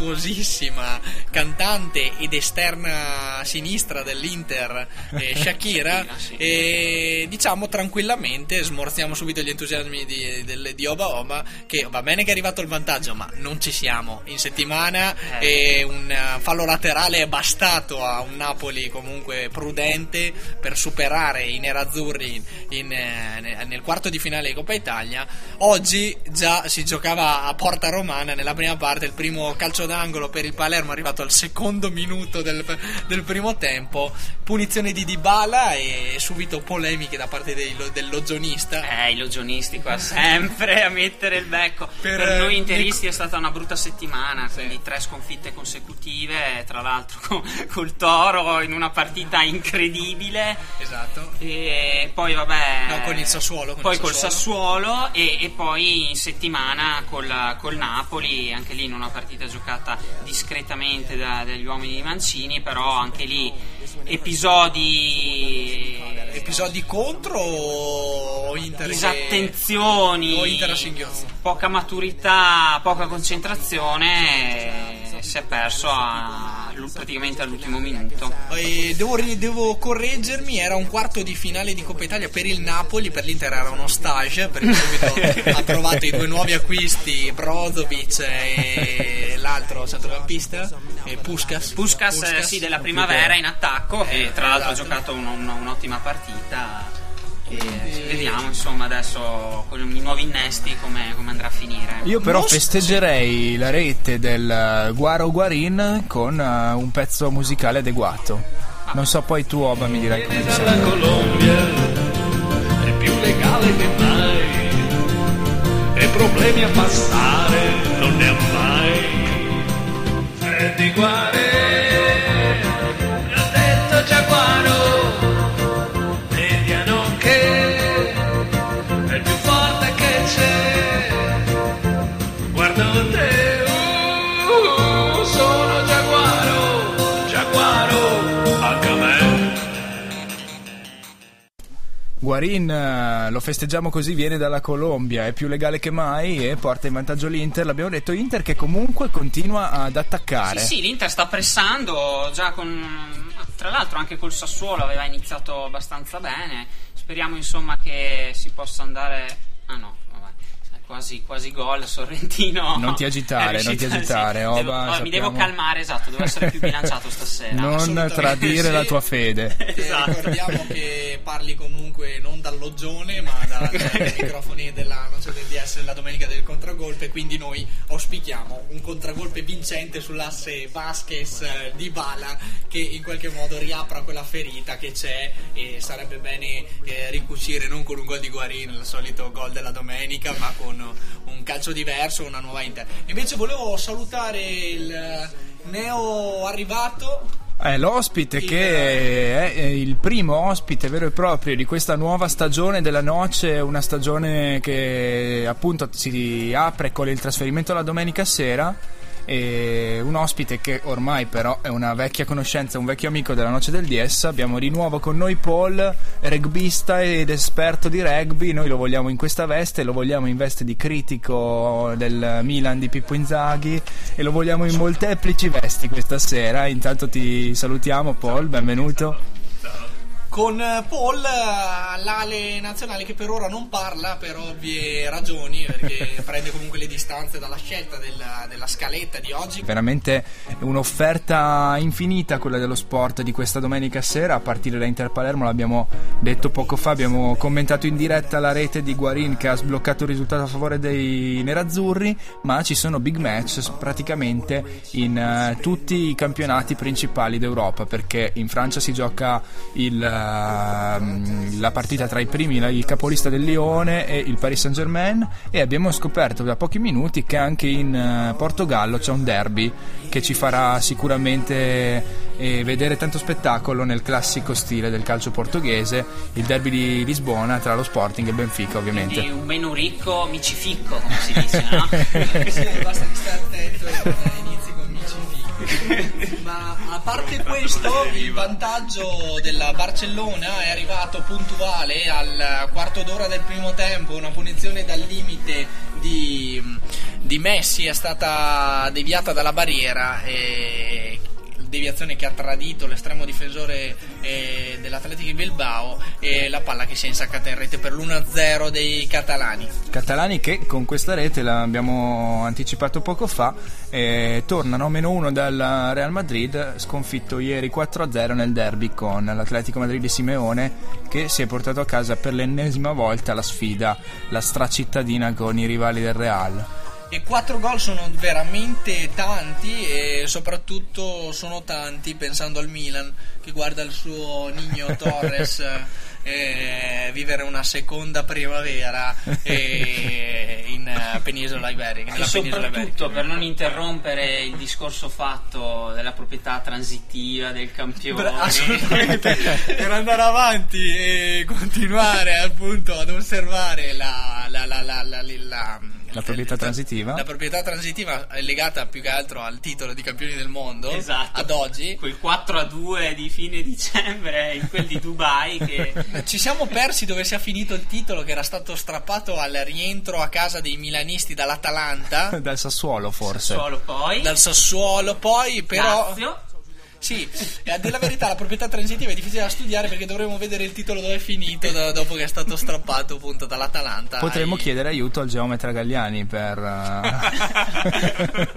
La talentuosissima cantante ed esterna sinistra dell'Inter eh, Shakira e diciamo tranquillamente smorziamo subito gli entusiasmi di, del- di Oba Oba che va bene che è arrivato il vantaggio ma non ci siamo in settimana e un eh, fallo laterale è bastato a un Napoli comunque prudente per superare i nerazzurri in, eh, ne- nel quarto di finale di Coppa Italia. Oggi già si giocava a Porta Romana nella prima parte il primo calcio d'angolo per il Palermo arrivato al secondo minuto del, del primo tempo punizione di Dybala e subito polemiche da parte dei, del logionista Eh, i logionisti qua sempre a mettere il becco. Per, Per, eh, noi interisti Nico- è stata una brutta settimana, quindi tre sconfitte consecutive, tra l'altro con, col Toro in una partita incredibile. esatto E poi vabbè. No, con il Sassuolo, con poi il col Sassuolo. Sassuolo e, e poi in settimana col, col Napoli, anche lì in una partita giocata discretamente da- dagli uomini di Mancini, però anche lì episodi. episodi contro o Inter disattenzioni, o Inter poca maturità, poca concentrazione, e si è perso a- praticamente all'ultimo minuto. E devo, devo correggermi, era un quarto di finale di Coppa Italia per il Napoli, per l'Inter era uno stage, perché subito ha provato i due nuovi acquisti, Brozovic e l'altro centrocampista, e Puskas. Puskas, eh, sì, della primavera in attacco, e tra l'altro ha giocato un- un- un'ottima partita. E vediamo insomma adesso con i nuovi innesti come, come andrà a finire. Io però festeggerei la rete del eh, Guaro Guarin con eh, un pezzo musicale adeguato. Non so, poi tu Oba mi dirai come dalla sembra. Colombia è più legale che mai e problemi a passare non ne ha mai Freddy Guare Guarin eh, lo festeggiamo così, viene dalla Colombia, è più legale che mai e porta in vantaggio l'Inter. L'abbiamo detto Inter che comunque continua ad attaccare. Sì, sì, l'Inter sta pressando già con. Tra l'altro anche col Sassuolo aveva iniziato abbastanza bene. Speriamo insomma che si possa andare. Ah no. Quasi, quasi gol Sorrentino. Non ti agitare, non ti agitare, sì. Oba, Devo- oh, Mi devo calmare, esatto, devo essere più bilanciato stasera. Non tradire sì. la tua fede. Eh, Esatto. Ricordiamo che parli comunque non dall'oggione ma dai microfoni della noce del DS la domenica del contragolpe quindi noi auspichiamo un contragolpe vincente sull'asse Vasquez eh, di Bala che in qualche modo riapra quella ferita che c'è e sarebbe bene eh, ricucire non con un gol di Guarin il solito gol della domenica ma con un calcio diverso una nuova Inter. Invece volevo salutare il eh, neo arrivato È l'ospite che è è il primo ospite vero e proprio di questa nuova stagione della Noce, una stagione che appunto si apre con il trasferimento la domenica sera. E un ospite che ormai però è una vecchia conoscenza, un vecchio amico della Noce del DS. Abbiamo di nuovo con noi Paul, rugbista ed esperto di rugby. Noi lo vogliamo in questa veste, lo vogliamo in veste di critico del Milan di Pippo Inzaghi e lo vogliamo in molteplici vesti questa sera. Intanto ti salutiamo Paul, benvenuto. Con eh, Paul eh, l'ale nazionale che per ora non parla per ovvie ragioni perché prende comunque le distanze dalla scelta della, della scaletta di oggi. Veramente un'offerta infinita quella dello sport di questa domenica sera. A partire da Inter Palermo, l'abbiamo detto poco fa, abbiamo commentato in diretta la rete di Guarin che ha sbloccato il risultato a favore dei nerazzurri, ma ci sono big match praticamente in eh, tutti i campionati principali d'Europa perché in Francia si gioca il ehm, la partita tra i primi, la- il capolista del Lione e il Paris Saint Germain e abbiamo scoperto da pochi minuti che anche in eh, Portogallo c'è un derby che ci farà sicuramente eh, vedere tanto spettacolo nel classico stile del calcio portoghese, il derby di Lisbona tra lo Sporting e il Benfica ovviamente. Di un meno ricco micificco, come si dice, no? Basta che stai attento Ma a parte questo, il vantaggio della Barcellona è arrivato puntuale al quarto d'ora del primo tempo. Una punizione dal limite di, di Messi è stata deviata dalla barriera. E deviazione che ha tradito l'estremo difensore eh, dell'Atletico Bilbao e la palla che si è insaccata in rete per l'1-0 dei catalani. Catalani che con questa rete, l'abbiamo anticipato poco fa, eh, tornano meno uno dal Real Madrid, sconfitto ieri 4-0 nel derby con l'Atletico Madrid di Simeone che si è portato a casa per l'ennesima volta la sfida, la stracittadina con i rivali del Real. E quattro gol sono veramente tanti e soprattutto sono tanti pensando al Milan che guarda il suo Nino Torres eh, vivere una seconda primavera eh, in penisola iberica. E soprattutto iberica. per non interrompere il discorso fatto della proprietà transitiva del campione. Bra- assolutamente per andare avanti e continuare appunto ad osservare la, la, la, la, la, proprietà transitiva? La proprietà transitiva è legata più che altro al titolo di campioni del mondo Esatto. ad oggi. Quel 4 a 2 di fine dicembre in quel di Dubai che Ci siamo persi dove sia finito il titolo che era stato strappato al rientro a casa dei milanisti dall'Atalanta, Dal Sassuolo forse. solo poi dal Sassuolo, poi però... Lazio Sì, a dire la verità la proprietà transitiva è difficile da studiare perché dovremmo vedere il titolo dove è finito da- dopo che è stato strappato appunto dall'Atalanta. Potremmo ai- chiedere aiuto al geometra Gagliani per, eh,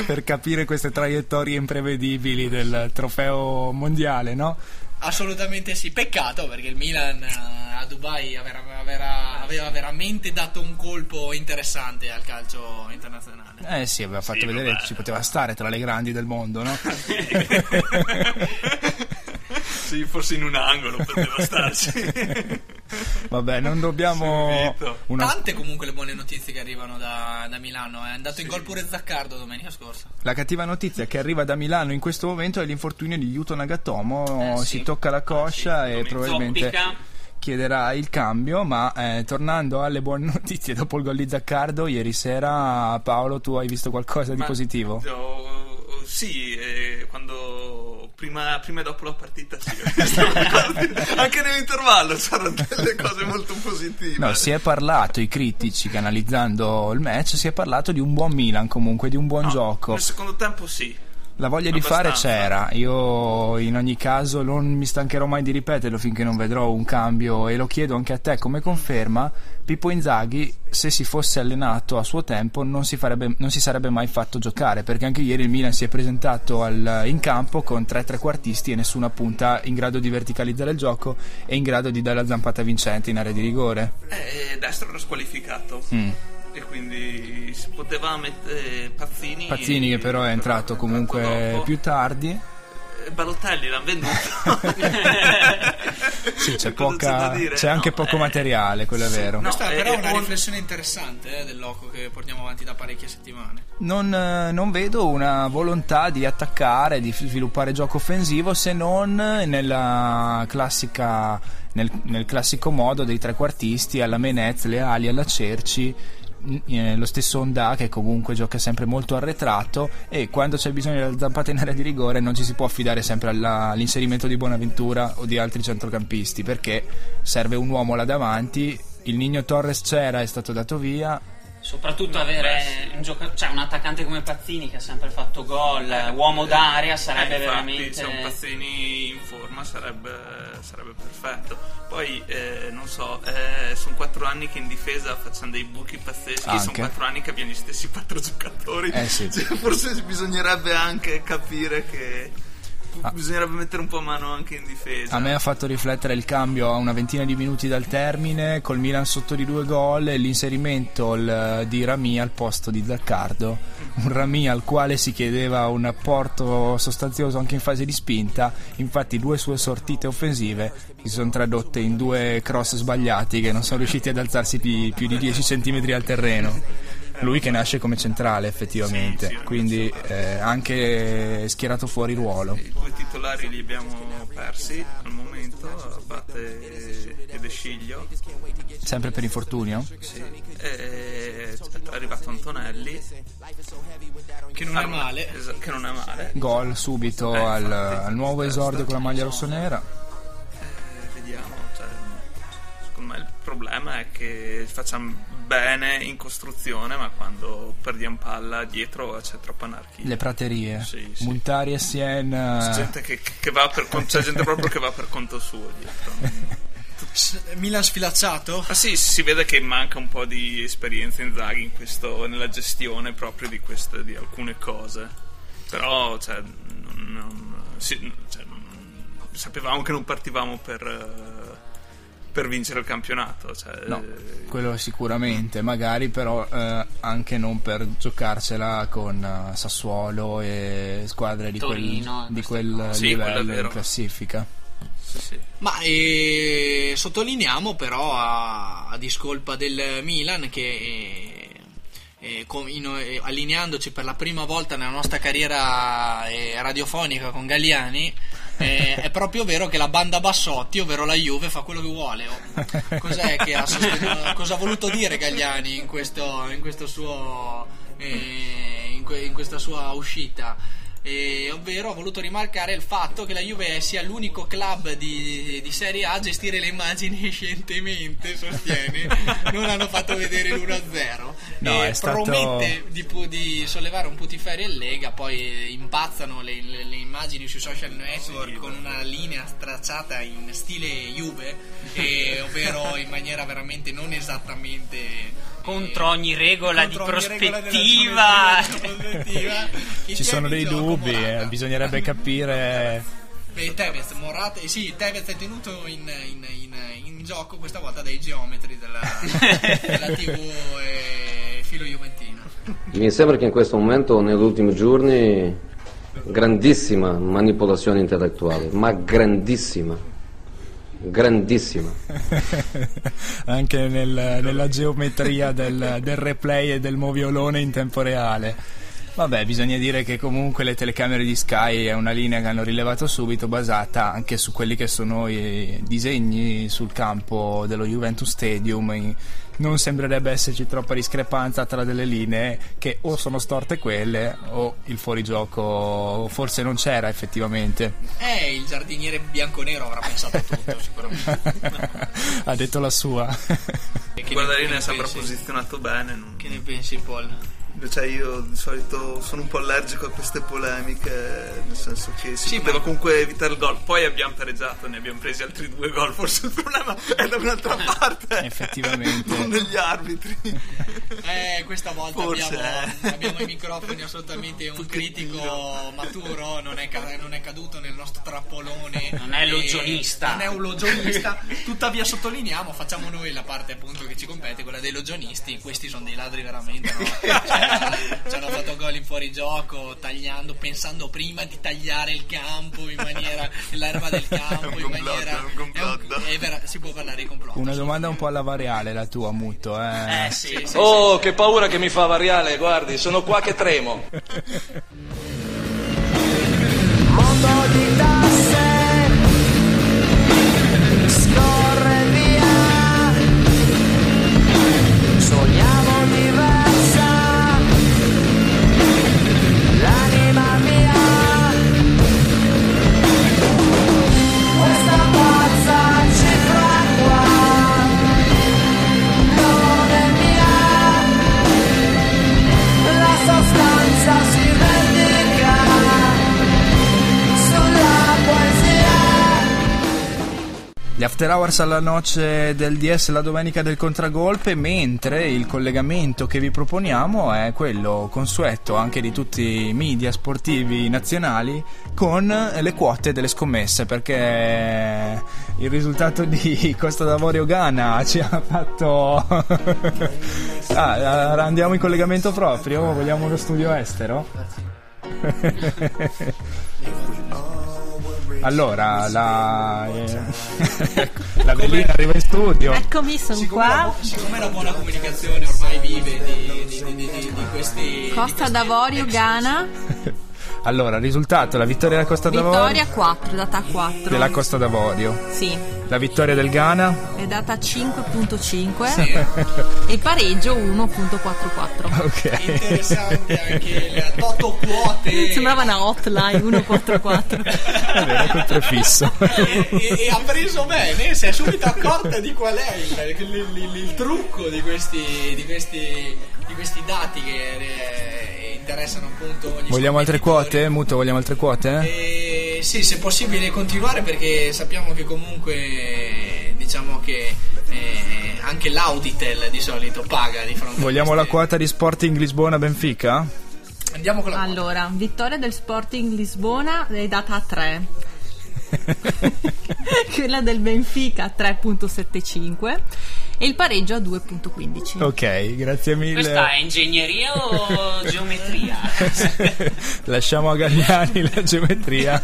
per capire queste traiettorie imprevedibili del trofeo mondiale, no? Assolutamente sì, peccato perché il Milan eh, a Dubai aveva, aveva- aveva veramente dato un colpo interessante al calcio internazionale. Eh sì, aveva fatto Sì, vedere che ci poteva stare tra le grandi del mondo, no? Se fossi in un angolo poteva starci. Vabbè, non dobbiamo... Una- Tante comunque le buone notizie che arrivano da, da Milano, è andato in gol pure Zaccardo domenica scorsa. La cattiva notizia che arriva da Milano in questo momento è l'infortunio di Yuto Nagatomo, Eh, si sì. tocca la coscia sì, e probabilmente Zoppica chiederà il cambio, ma eh, tornando alle buone notizie dopo il gol di Zaccardo, ieri sera Paolo tu hai visto qualcosa di Ma- positivo? Sì, eh, quando prima, prima e dopo la partita sì, anche nell'intervallo c'erano delle cose molto positive. No, si è parlato, i critici che analizzando il match, si è parlato di un buon Milan comunque, di un buon No, gioco. Nel secondo tempo sì. La voglia di fare c'era, io in ogni caso non mi stancherò mai di ripeterlo finché non vedrò un cambio e lo chiedo anche a te come conferma, Pippo Inzaghi se si fosse allenato a suo tempo non si, farebbe- non si sarebbe mai fatto giocare perché anche ieri il Milan si è presentato al- in campo con tre trequartisti e nessuna punta in grado di verticalizzare il gioco e in grado di dare la zampata vincente in area di rigore. Eh, destro era squalificato. Mm. E quindi si poteva mettere Pazzini. Pazzini che però è entrato comunque dopo. più tardi. Eh, Balotelli l'hanno venduto. Sì, c'è, poca- c'è anche No, poco eh, materiale, quello è vero. no. Questa eh, però è una on- riflessione interessante eh, del loco che portiamo avanti da parecchie settimane. Non, eh, non vedo una volontà di attaccare, di sviluppare gioco offensivo se non nella classica, nel, nel classico modo dei trequartisti alla Menez, le ali alla Cerci. Eh, lo stesso Onda che comunque gioca sempre molto arretrato e quando c'è bisogno della zampata in area di rigore non ci si può affidare sempre alla- all'inserimento di Bonaventura o di altri centrocampisti perché serve un uomo là davanti il Nino Torres c'era è stato dato via soprattutto avere un, gioca- cioè, un attaccante come Pazzini che ha sempre fatto gol, uomo d'area sarebbe Eh, infatti, veramente Se un Pazzini in forma sarebbe, sarebbe perfetto. Poi, eh, non so, eh, sono quattro anni che in difesa facciamo dei buchi pazzeschi. Sono quattro anni che abbiamo gli stessi quattro giocatori. Eh, sì. Cioè, forse bisognerebbe anche capire che. Bisognerebbe mettere un po' mano anche in difesa. A me ha fatto riflettere il cambio a una ventina di minuti dal termine, col Milan sotto di due gol e l'inserimento il- di Rami al posto di Zaccardo. Un Rami al quale si chiedeva un apporto sostanzioso anche in fase di spinta. Infatti, due sue sortite offensive si sono tradotte in due cross sbagliati che non sono riusciti ad alzarsi di più di 10 cm al terreno. Lui che nasce come centrale effettivamente, quindi eh, anche schierato fuori ruolo. I due titolari li abbiamo persi al momento, Abate e De Sciglio. Sempre per infortunio? Sì. E è arrivato Antonelli. Che non è male. che non è male. Gol subito Eh, al, al nuovo esordio con la maglia rossonera. Eh, vediamo. cioè, secondo me il problema è che facciamo bene in costruzione, ma quando perdiamo palla dietro c'è troppa anarchia. Le praterie, Sì, sì. Montari e Sien. C'è gente, che, che va per con- c'è gente proprio che va per conto suo dietro. Milan sfilacciato? Ma sì, si vede che manca un po' di esperienza in Zaghi in questo, nella gestione proprio di, queste, di alcune cose. Però, cioè, non, non- sì, cioè, non- sapevamo che non partivamo per, eh, per vincere il campionato. Cioè, No, eh, quello sicuramente, magari però eh, anche non per giocarcela con eh, Sassuolo e squadre di Torino, quel, di quel. Sì, livello in classifica. sì, sì. Ma eh, sottolineiamo però a, a discolpa del Milan che eh, eh, com- in- eh, allineandoci per la prima volta nella nostra carriera eh, radiofonica con Galliani eh, è proprio vero che la banda Bassotti, ovvero la Juve, fa quello che vuole. Oh, Cos'è che ha sostenuto- cosa ha voluto dire Gagliani in questo, in questo suo eh, in, que- in questa sua uscita? Eh, ovvero ha voluto rimarcare il fatto che la Juve sia l'unico club di, di Serie A a gestire le immagini scientemente, sostiene. non hanno fatto vedere l'1-0. No, e stato- promette di, di sollevare un putiferio in Lega, poi impazzano le, le- le immagini sui social network con una linea stracciata in stile Juve, e- ovvero in maniera veramente non esattamente Contro ogni regola di contro ogni regola della prospettiva. di. I Ci sono dei di dubbi, eh, bisognerebbe capire. E Tevez, Morata, eh sì, Tevez è tenuto in, in- in- in gioco questa volta dai geometri della, della TV e filo Juventino. Mi sembra che in questo momento, negli ultimi giorni, grandissima manipolazione intellettuale, ma grandissima, grandissima. anche nel- nella geometria del, del replay e del moviolone in tempo reale. Vabbè, bisogna dire che comunque le telecamere di Sky è una linea che hanno rilevato subito, basata anche su quelli che sono i disegni sul campo dello Juventus Stadium. I- Non sembrerebbe esserci troppa discrepanza tra delle linee che o sono storte quelle o il fuorigioco forse non c'era effettivamente. Eh, il giardiniere bianconero avrà pensato a tutto sicuramente. ha detto la sua. E che Guardarini ne è sempre pensi? posizionato bene. non- Che ne pensi Paul? Cioè io di solito sono un po' allergico a queste polemiche, nel senso che si Sì, poteva ma- comunque evitare il gol. Poi abbiamo pareggiato, ne abbiamo presi altri due gol. Forse il problema è da un'altra parte, Effettivamente. non negli arbitri. Eh, questa volta Forse, abbiamo, eh. abbiamo i microfoni assolutamente un critico maturo, non è, ca- non è caduto nel nostro trappolone. Non è logionista. Non è un logionista. Tuttavia sottolineiamo, facciamo noi la parte appunto che ci compete, quella dei logionisti. Questi sono dei ladri veramente, no? Cioè, ci hanno fatto gol in fuorigioco, tagliando, pensando prima di tagliare il campo in maniera, l'erba del campo È un in complotto, maniera... è un complotto. è vera- si può parlare di complotto. Una domanda un po' alla variale la tua, Mutto. Eh? Eh sì, sì, Oh, che paura che mi fa variale, guardi, sono qua che tremo. mondo di after hours alla noce del DS la domenica del contragolpe, mentre il collegamento che vi proponiamo è quello consueto anche di tutti i media sportivi nazionali con le quote delle scommesse, perché il risultato di Costa d'Avorio Ghana ci ha fatto... ah, andiamo in collegamento proprio? Vogliamo lo studio estero? Allora, la, eh, la Bellina arriva in studio. Eccomi, sono qua. siccome la buona comunicazione ormai vive di, di- di- di- di- di questi... Costa d'Avorio, Ghana. Allora, risultato, la vittoria della Costa d'Avorio. Vittoria 4, data 4. Della Costa d'Avorio. Sì, La vittoria del Ghana. è data 5.5 e il pareggio 1.44. Ok. Interessante anche le Toto quote. Sembrava una hotline 144. Va bene, col prefisso. e, e- e ha preso bene, si è subito accorta di qual è il, il- il- il trucco di questi, di questi, di questi dati che eh, interessano appunto gli Vogliamo altre quote? Muto, vogliamo altre quote? Eh, sì, se possibile continuare perché sappiamo che comunque diciamo che eh, anche l'Auditel di solito paga di fronte Vogliamo a la quota di Sporting Lisbona-Benfica? Andiamo con la quota. Allora, vittoria del Sporting Lisbona è data 3. Quella del Benfica 3.75 e il pareggio a 2.15. Ok, grazie mille. Questa è ingegneria o geometria? Lasciamo a Gagliani la geometria.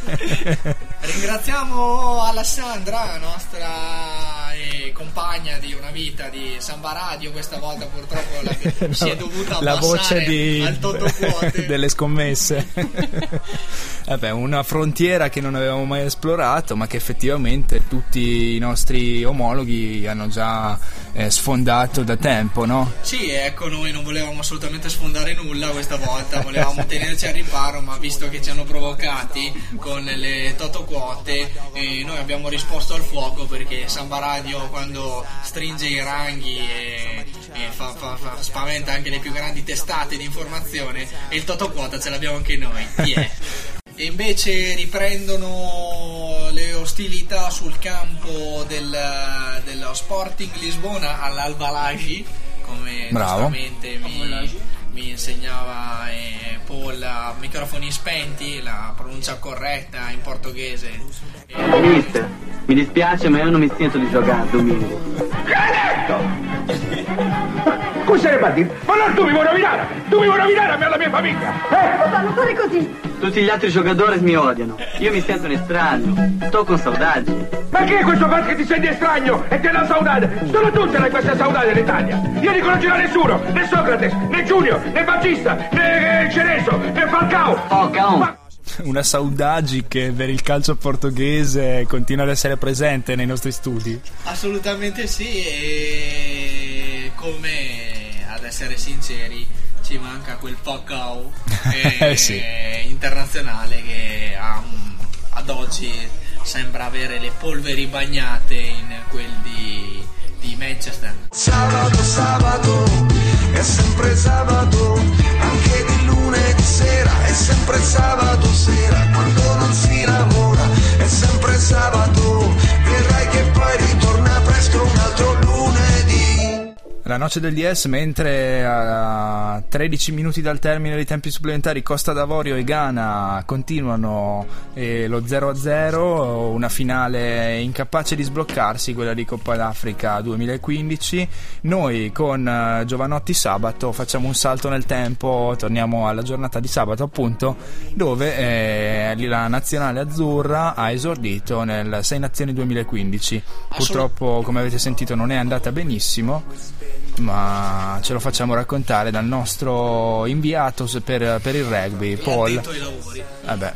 Ringraziamo Alessandra, nostra eh, compagna di una vita di Samba Radio. Questa volta purtroppo la- si è dovuta la voce di, delle scommesse. Vabbè, una frontiera che non avevamo mai esplorato, ma che effettivamente tutti i nostri omologhi hanno già eh, sfondato da tempo, no? Sì, ecco, noi non volevamo assolutamente sfondare nulla questa volta, volevamo tenerci al riparo, ma visto che ci hanno provocati con le toto quote, eh, noi abbiamo risposto al fuoco perché Samba Radio quando stringe i ranghi e, e fa- fa- fa- spaventa anche le più grandi testate di informazione, e il toto quota ce l'abbiamo anche noi. Yeah. E invece riprendono le ostilità sul campo del, dello Sporting Lisbona all'Albalagi, come Bravo. giustamente mi, mi insegnava eh, Paul a microfoni spenti, la pronuncia corretta in portoghese. E- Mister, mi dispiace ma io non mi sento di giocare domingo. Cosa ne parli? Ma allora tu mi vuoi rovinare! Tu mi vuoi rovinare a me e alla mia famiglia! Eh? Non fare così. Tutti gli altri giocatori mi odiano. Io mi sento un estraneo. Sto con saudade. Ma chi è questo fatto che ti senti estraneo e te la saudade? Solo tu ce l'hai questa saudade in Italia! Io non conoscerò nessuno! Né Socrate, né Giulio, né Battista, né eh, Cereso, né Falcao! Oh, cao. Ma- Una saudagi che per il calcio portoghese continua ad essere presente nei nostri studi. Assolutamente sì, e come essere sinceri ci manca quel Pacao Eh, sì. internazionale che un- ad oggi sembra avere le polveri bagnate in quel di, di Manchester. Sabato, sabato, è sempre sabato, La noce del DS, mentre a 13 minuti dal termine dei tempi supplementari Costa d'Avorio e Ghana continuano eh, lo 0-0, una finale incapace di sbloccarsi, quella di Coppa d'Africa 2015. Noi con eh, Giovanotti sabato facciamo un salto nel tempo, torniamo alla giornata di sabato appunto, dove eh, la nazionale azzurra ha esordito nel 6 Nazioni 2015. Purtroppo, come avete sentito, non è andata benissimo ma ce lo facciamo raccontare dal nostro inviato per, per il rugby, Paul. Ai lavori. Vabbè,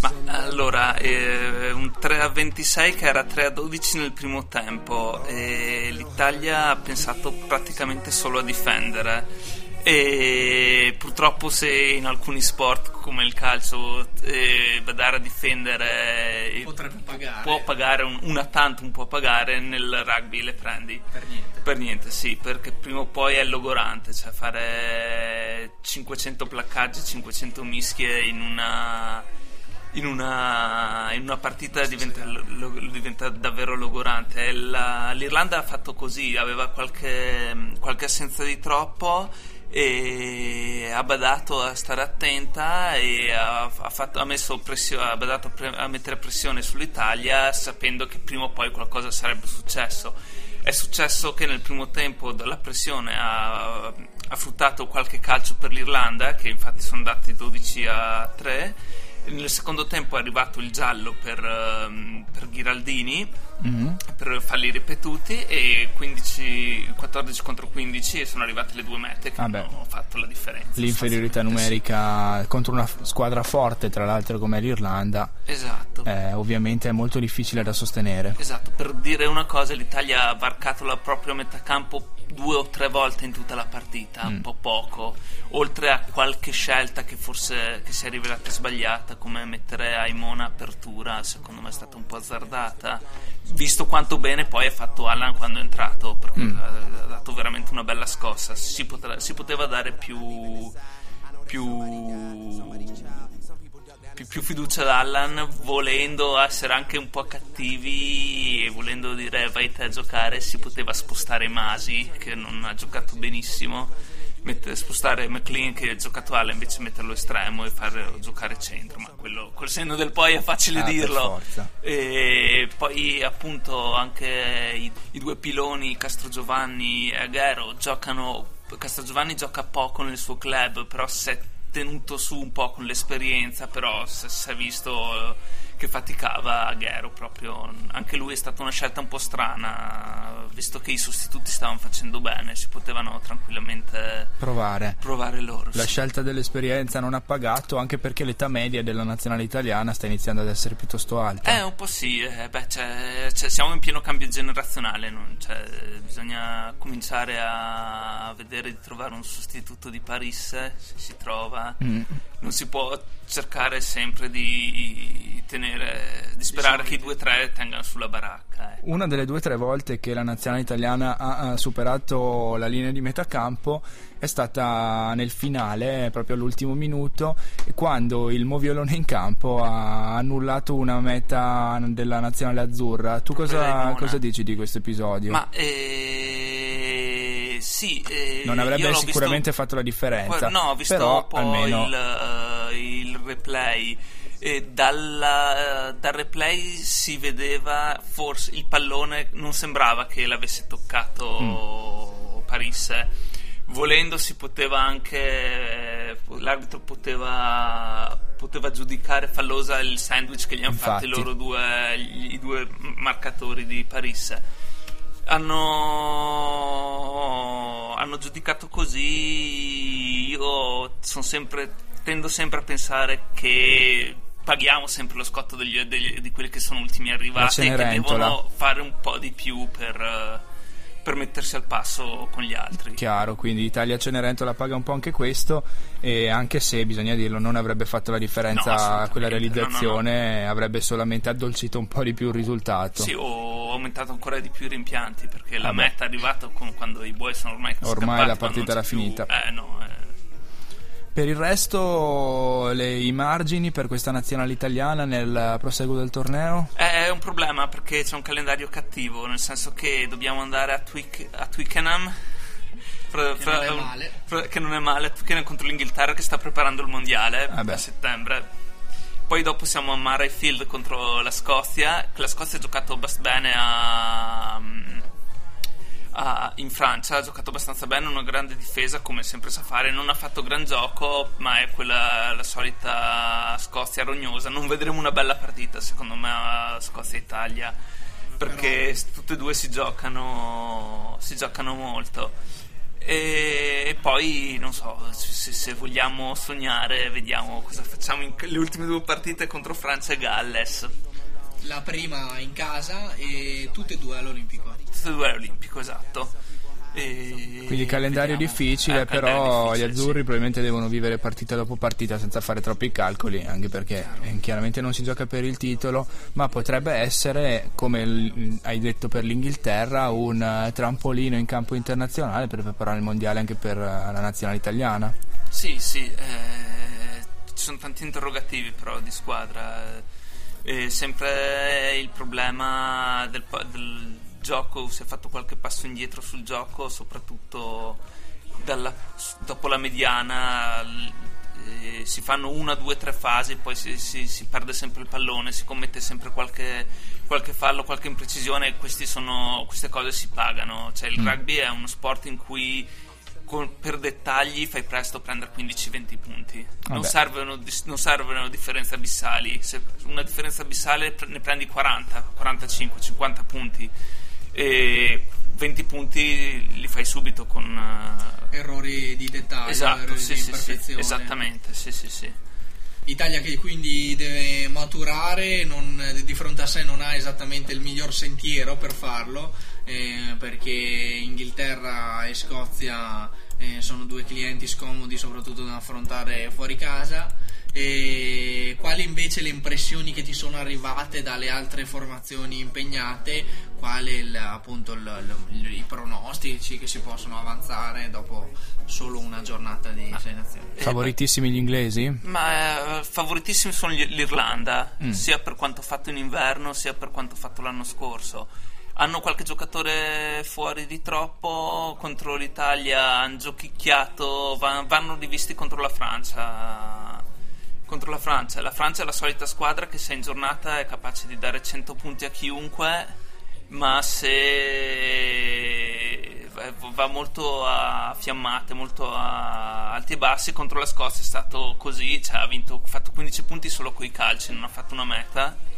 Ma allora, eh, un 3 a 26 che era 3 a 12 nel primo tempo e l'Italia ha pensato praticamente solo a difendere e purtroppo se in alcuni sport come il calcio eh, badare a difendere eh, Potrebbe pagare. può pagare un, una tantum può pagare nel rugby le prendi Per niente. per niente, sì, perché prima o poi è logorante, cioè fare 500 placcaggi, 500 mischie in una in una, in una partita diventa, lo- diventa davvero logorante. La- L'Irlanda ha fatto così, aveva qualche, qualche assenza di troppo e ha badato a stare attenta e ha, ha fatto- ha pressio- ha badato a, pre- a mettere pressione sull'Italia sapendo che prima o poi qualcosa sarebbe successo. È successo che nel primo tempo della pressione ha, ha fruttato qualche calcio per l'Irlanda, che infatti sono andati 12 a 3. Nel secondo tempo è arrivato il giallo per, ehm, per Ghiraldini Mhm. per falli ripetuti e 15, 14 contro 15 e sono arrivate le due mete che Vabbè. hanno fatto la differenza. L'inferiorità numerica contro una squadra forte, tra l'altro come l'Irlanda, Esatto. eh, ovviamente è molto difficile da sostenere. Esatto, per dire una cosa, l'Italia ha varcato la propria metà campo due o tre volte in tutta la partita, Mm. un po' poco, oltre a qualche scelta che forse che si è rivelata sbagliata, come mettere Aimona apertura, secondo me è stata un po' azzardata, visto quanto bene poi ha fatto Allan quando è entrato, perché Mm. ha, ha dato veramente una bella scossa, si, potre- si poteva dare più... più più, più fiducia ad Allan, volendo essere anche un po' cattivi e volendo dire vai te a giocare, si poteva spostare Masi, che non ha giocato benissimo, mette- spostare McLean che ha giocato Allan, invece metterlo estremo e farlo giocare centro, ma quello col senno del poi è facile Ah, dirlo. E poi appunto anche i, i due piloni, Castro Giovanni e Aguero, giocano. Castro Giovanni gioca poco nel suo club, però si è tenuto su un po' con l'esperienza, però si si è visto che faticava Aguero proprio. Anche lui è stata una scelta un po' strana, visto che i sostituti stavano facendo bene, si potevano tranquillamente Provare. provare loro. La sì. scelta dell'esperienza non ha pagato anche perché l'età media della nazionale italiana sta iniziando ad essere piuttosto alta. Eh, un po' sì, eh, beh, c'è- c'è- siamo in pieno cambio generazionale, non- cioè, bisogna cominciare a vedere di trovare un sostituto di Paris, eh, se si trova. Mm. Non si può cercare sempre di tenere, di sperare che i due o tre tengano sulla baracca. eh. Una delle due o tre volte che la nazionale italiana ha, ha superato la linea di metà campo è stata nel finale, proprio all'ultimo minuto, quando il Moviolone in campo ha annullato una meta della nazionale azzurra. Tu cosa, cosa dici di questo episodio? Ma eh, sì, eh, non avrebbe sicuramente visto- fatto la differenza. No, ho visto però almeno il, eh, il replay. E dalla- dal replay si vedeva forse il pallone non sembrava che l'avesse toccato Paris eh. volendo si poteva anche l'arbitro poteva, poteva giudicare fallosa il sandwich che gli hanno fatto i Infatti. loro due i due marcatori di Paris hanno, hanno giudicato così. Io sono sempre, tendo sempre a pensare che paghiamo sempre lo scotto degli- degli- di quelli che sono ultimi arrivati e che devono fare un po' di più per, eh, per mettersi al passo con gli altri. Chiaro, quindi Italia Cenerentola paga un po' anche questo e anche se bisogna dirlo non avrebbe fatto la No, differenza assolutamente, quella no, no, realizzazione, avrebbe solamente addolcito un po' di più il risultato. Sì, ho aumentato ancora di più i rimpianti perché la Vabbè. meta è arrivata con- quando i buoi sono ormai Ormai scappati, la partita era più- finita. Eh no, eh. Per il resto le- i margini per questa nazionale italiana nel proseguo del torneo? È un problema perché c'è un calendario cattivo, nel senso che dobbiamo andare a, Twic- a Twickenham. fra- Che fra- non è male. fra- che non è male, Twickenham contro l'Inghilterra che sta preparando il mondiale Ah a settembre. Poi dopo siamo a Murrayfield contro la Scozia, che la Scozia ha giocato bene a, a- in Francia, ha giocato abbastanza bene, una grande difesa come sempre sa fare, non ha fatto gran gioco, ma è quella la solita Scozia rognosa. Non vedremo una bella partita secondo me Scozia-Italia, perché s- tutte e due si giocano, si giocano molto. E, e poi non so se, se vogliamo sognare, vediamo cosa facciamo in le ultime due partite contro Francia e Galles. La prima in casa e tutte e due all'Olimpico. Tutte e due all'Olimpico, esatto. E Quindi calendario vediamo. difficile, Eh, però calendario gli difficile, azzurri probabilmente devono vivere partita dopo partita senza fare troppi calcoli, anche perché eh, chiaramente non si gioca per il titolo, ma potrebbe essere, come l- hai detto per l'Inghilterra, un eh, trampolino in campo internazionale per preparare il mondiale anche per eh, la nazionale italiana. Sì, sì, eh, ci sono tanti interrogativi però di squadra. E sempre il problema del, del gioco, si è fatto qualche passo indietro sul gioco, soprattutto dalla- dopo la mediana. eh, si fanno una, due, tre fasi, poi si, si- si perde sempre il pallone, si commette sempre qualche, qualche fallo, qualche imprecisione e sono- queste cose si pagano. Cioè, il Mm. rugby è uno sport in cui con- per dettagli fai presto a prendere 15-20 punti. Non servono, non servono differenze abissali. Se una differenza abissale ne prendi 40, 45, 50 punti. E 20 punti li fai subito con. eh, Errori di dettaglio, esatto, errori sì, di sì, sì, esattamente, sì, sì, sì. Italia che quindi deve maturare, non- di fronte a sé non ha esattamente il miglior sentiero per farlo, eh, perché Inghilterra e Scozia eh, sono due clienti scomodi soprattutto da affrontare fuori casa. E quali invece le impressioni che ti sono arrivate dalle altre formazioni impegnate? Quali appunto i pronostici che si possono avanzare dopo solo una giornata di sei nazioni? Favoritissimi gli inglesi? Ma eh, favoritissimi sono gli- l'Irlanda, Mm. sia per quanto fatto in inverno, sia per quanto fatto l'anno scorso. Hanno qualche giocatore fuori di troppo, contro l'Italia hanno giochicchiato, va- vanno rivisti contro la Francia. Contro la Francia. La Francia è la solita squadra che se in giornata è capace di dare 100 punti a chiunque, ma se va- molto a fiammate, molto a alti e bassi, contro la Scozia è stato così, cioè ha vinto, ha fatto 15 punti solo con i calci, non ha fatto una meta.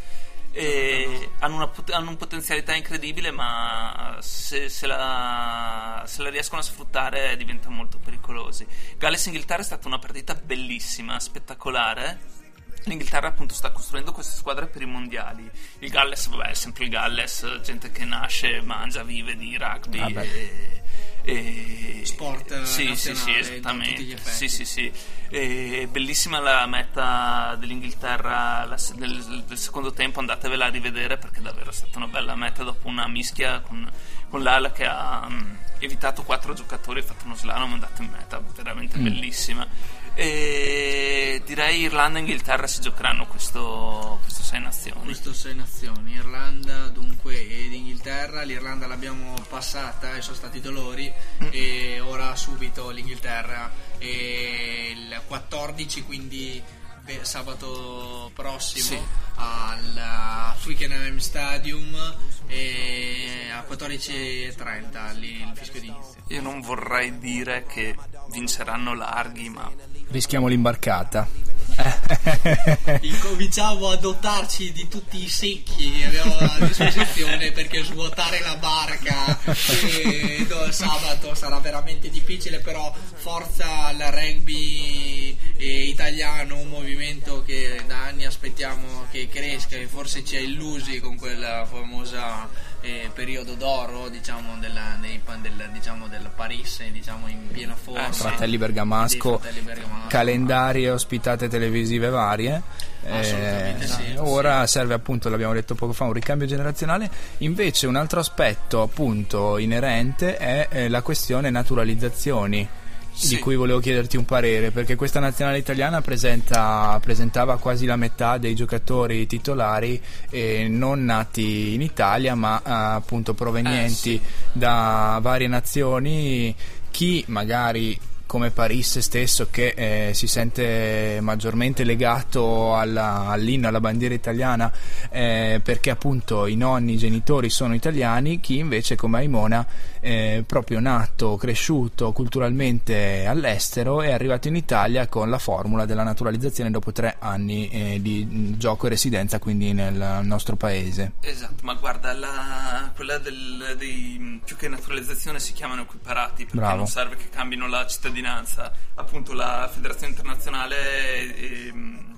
Hanno, una, hanno una potenzialità incredibile, ma se, se la, se la riescono a sfruttare diventano molto pericolosi. Galles-Inghilterra è stata una partita bellissima, spettacolare. L'Inghilterra appunto sta costruendo queste squadre per i mondiali. Il Galles, vabbè, è sempre il Galles, gente che nasce, mangia, vive di rugby. Vabbè. e- e- Sport sì, sì, sì, gli esattamente. Sì, sì, sì. E bellissima la meta dell'Inghilterra la del, del secondo tempo, andatevela a rivedere perché davvero è stata una bella meta dopo una mischia con, con l'ala che ha mm, evitato quattro giocatori e fatto uno slalom, è andata in meta, veramente Mm. bellissima. E direi Irlanda e Inghilterra si giocheranno questo, questo sei nazioni. Questo sei nazioni, Irlanda dunque ed Inghilterra, l'Irlanda l'abbiamo passata e sono stati dolori e ora subito l'Inghilterra e il 14 quindi sabato prossimo Sì. al Twickenham Stadium e a 14.30 lì il fischio d'inizio. Io non vorrei dire che vinceranno larghi, ma Rischiamo l'imbarcata. Incominciamo a dotarci di tutti i secchi che abbiamo a disposizione perché svuotare la barca eh, no, sabato sarà veramente difficile, però forza al rugby eh, italiano, un movimento che da anni aspettiamo che cresca e forse ci ha illusi con quella famosa eh, periodo d'oro diciamo, della, dei, del, diciamo, del Paris diciamo, in piena forma. Eh, Fratelli Bergamasco, Fratelli Bergamasco. calendari e ospitate televisive varie. Assolutamente Eh, sì, ora serve appunto, l'abbiamo detto poco fa, un ricambio generazionale. Invece un altro aspetto appunto inerente è eh, la questione naturalizzazioni. Sì. Di cui volevo chiederti un parere, perché questa nazionale italiana presenta, presentava quasi la metà dei giocatori titolari eh, non nati in Italia, ma eh, appunto provenienti Eh, sì. da varie nazioni. Chi magari come Paris stesso che eh, si sente maggiormente legato alla- all'inno, alla bandiera italiana eh, perché appunto i nonni, i genitori sono italiani, chi invece come Aimona eh, proprio nato, cresciuto culturalmente all'estero è arrivato in Italia con la formula della naturalizzazione dopo tre anni eh, di gioco e residenza quindi nel nostro paese. Esatto, ma guarda, la- quella del, dei, più che naturalizzazione si chiamano equiparati perché Bravo. non serve che cambino la cittadinanza. Appunto, la federazione internazionale. ehm,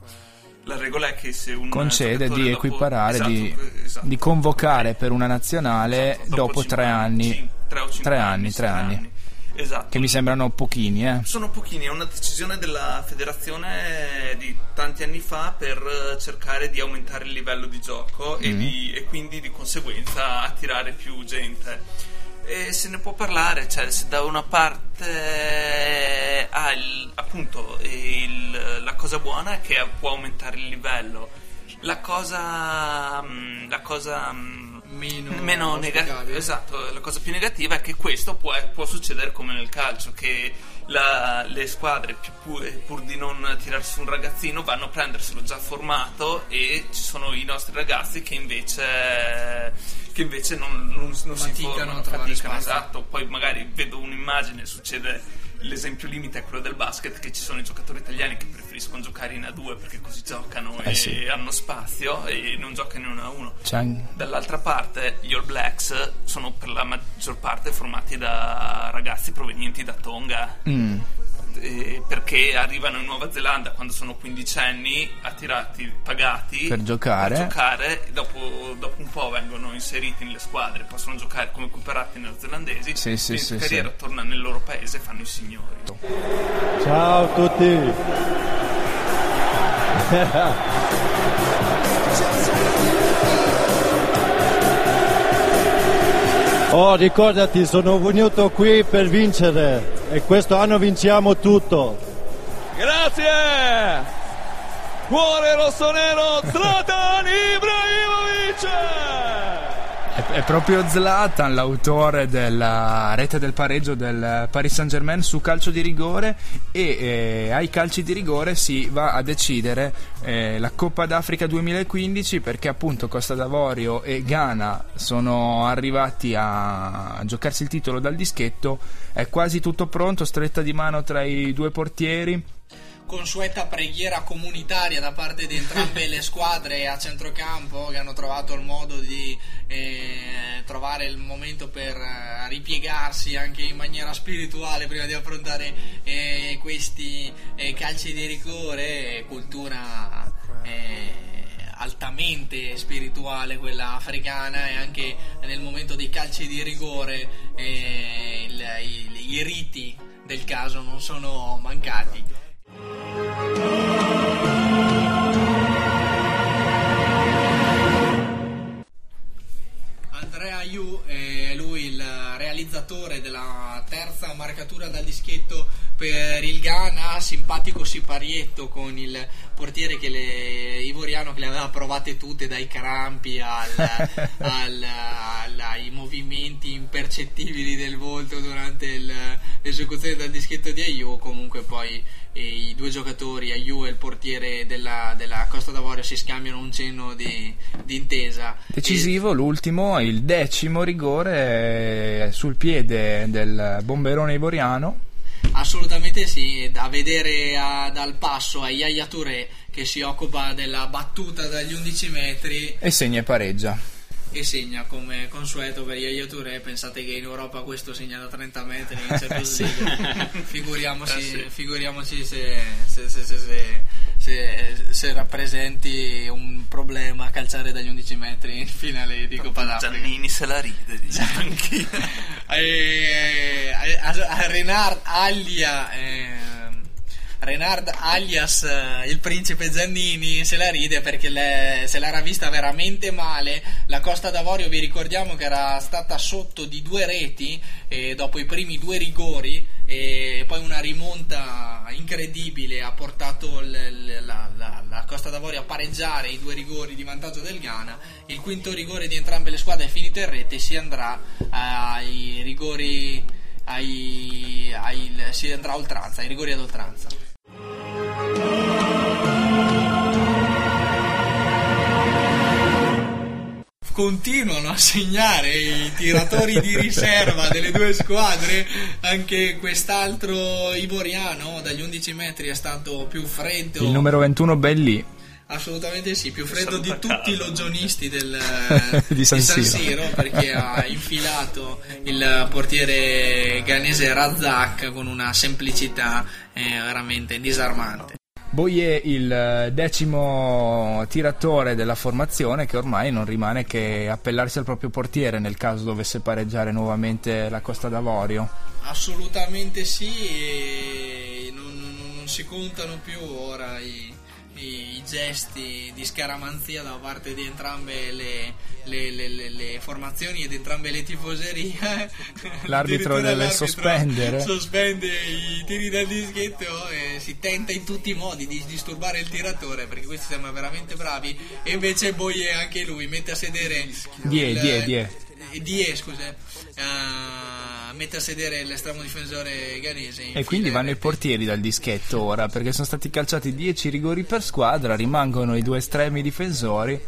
la regola è che se un concede di dopo- equiparare, esatto, di, esatto. di convocare per una nazionale Esatto, dopo, cinque tre anni, cin- tre cinque tre anni, tre sei anni, Esatto. che mi sembrano pochini, eh. Sono pochini, è una decisione della federazione di tanti anni fa per eh, cercare di aumentare il livello di gioco e, Mm. di- e quindi di conseguenza attirare più gente. E se ne può parlare, cioè se da una parte ha il- appunto il- la cosa buona è che può aumentare il livello. La cosa. mm, La cosa. Mm, Meno negativa. Esatto, la cosa più negativa è che questo può, può succedere come nel calcio, che la- le squadre più pur, pur di non tirarsi un ragazzino vanno a prenderselo già formato e ci sono i nostri ragazzi che invece, che invece non, non- non si formano, faticano, esatto. Poi magari vedo un'immagine, succede l'esempio limite è quello del basket, che ci sono i giocatori italiani che preferiscono giocare in A2 perché così giocano Eh e sì. hanno spazio e non giocano in A1. C'è an- Dall'altra parte, gli All Blacks sono per la maggior parte formati da ragazzi provenienti da Tonga. Mm. Eh, perché arrivano in Nuova Zelanda quando sono quindicenni, attirati, pagati Per giocare. per giocare, e dopo, dopo un po' vengono inseriti nelle squadre, possono giocare come equiparati neozelandesi. Sì, sì, in sì, carriera sì. tornano nel loro paese e fanno i signori. Ciao a tutti. Oh, ricordati, sono venuto qui per vincere e questo anno vinciamo tutto. Grazie! Cuore rossonero Zlatan Ibrahimovic! È, è proprio Zlatan l'autore della rete del pareggio del Paris Saint Germain su calcio di rigore e eh, ai calci di rigore si va a decidere eh, la Coppa d'Africa 2015 perché appunto Costa d'Avorio e Ghana sono arrivati a, a giocarsi il titolo dal dischetto. È quasi tutto pronto stretta di mano tra i due portieri consueta preghiera comunitaria da parte di entrambe le squadre a centrocampo che hanno trovato il modo di eh, trovare il momento per eh, ripiegarsi anche in maniera spirituale prima di affrontare eh, questi eh, calci di rigore, cultura eh, altamente spirituale quella africana e anche nel momento dei calci di rigore il- i- i riti del caso non sono mancati. Andrea Yu lui il realizzatore della terza marcatura dal dischetto per il Ghana, simpatico siparietto con il portiere che le, Ivoriano che le aveva provate tutte dai crampi al, al- al- ai movimenti impercettibili del volto durante il- l'esecuzione del dischetto di Ayu comunque poi eh, i due giocatori Ayu e il portiere della, della Costa d'Avorio si scambiano un cenno di, di intesa Decisivo l'ultimo, il decimo rigore eh, sul piede del bomberone ivoriano. Assolutamente sì, da vedere a- dal passo a Yaya Touré che si occupa della battuta dagli 11 metri E segna e pareggia. E segna come consueto per Yaya Touré. Pensate che in Europa questo segna da 30 metri in Champions Sì. League. figuriamoci, Eh figuriamoci se, se, se, se, se- se- se rappresenti un problema calciare dagli 11 metri in finale di Coppa d'Africa. Giannini se la ride, diciamo anch'io. Eh, a, a Renard Aglia ehm, Renard alias eh, il principe Giannini se la ride perché le- se l'era vista veramente male. La Costa d'Avorio vi ricordiamo che era stata sotto di due reti eh, dopo i primi due rigori e poi una rimonta incredibile ha portato l- l- la, la- la Costa d'Avorio a pareggiare i due rigori di vantaggio del Ghana. Il quinto rigore di entrambe le squadre è finito in rete e si andrà ai rigori ai, ai- si andrà a oltranza ai rigori ad oltranza continuano a segnare i tiratori di riserva delle due squadre anche quest'altro ivoriano dagli 11 metri è stato più freddo Il numero 21 Belli. Assolutamente sì, più freddo di tutti i logionisti del, Di San Siro. perché ha infilato il portiere ghanese Razak con una semplicità eh, veramente disarmante. Boye il eh, decimo tiratore della formazione che ormai non rimane che appellarsi al proprio portiere nel caso dovesse pareggiare nuovamente la Costa d'Avorio. Assolutamente sì, non, non- non si contano più ora i, i gesti di scaramanzia da parte di entrambe le, le- le- le- formazioni ed entrambe le tifoserie. L'arbitro deve l'arbitro sospendere. Sospende i tiri dal dischetto e si tenta in tutti i modi di disturbare il tiratore perché questi sembra veramente bravi e invece Boye anche lui mette a sedere Die, il- die, die. Die, scusa mette a sedere l'estremo difensore ghanese E quindi vanno i portieri dal dischetto ora perché sono stati calciati 10 rigori per squadra, rimangono i due estremi difensori.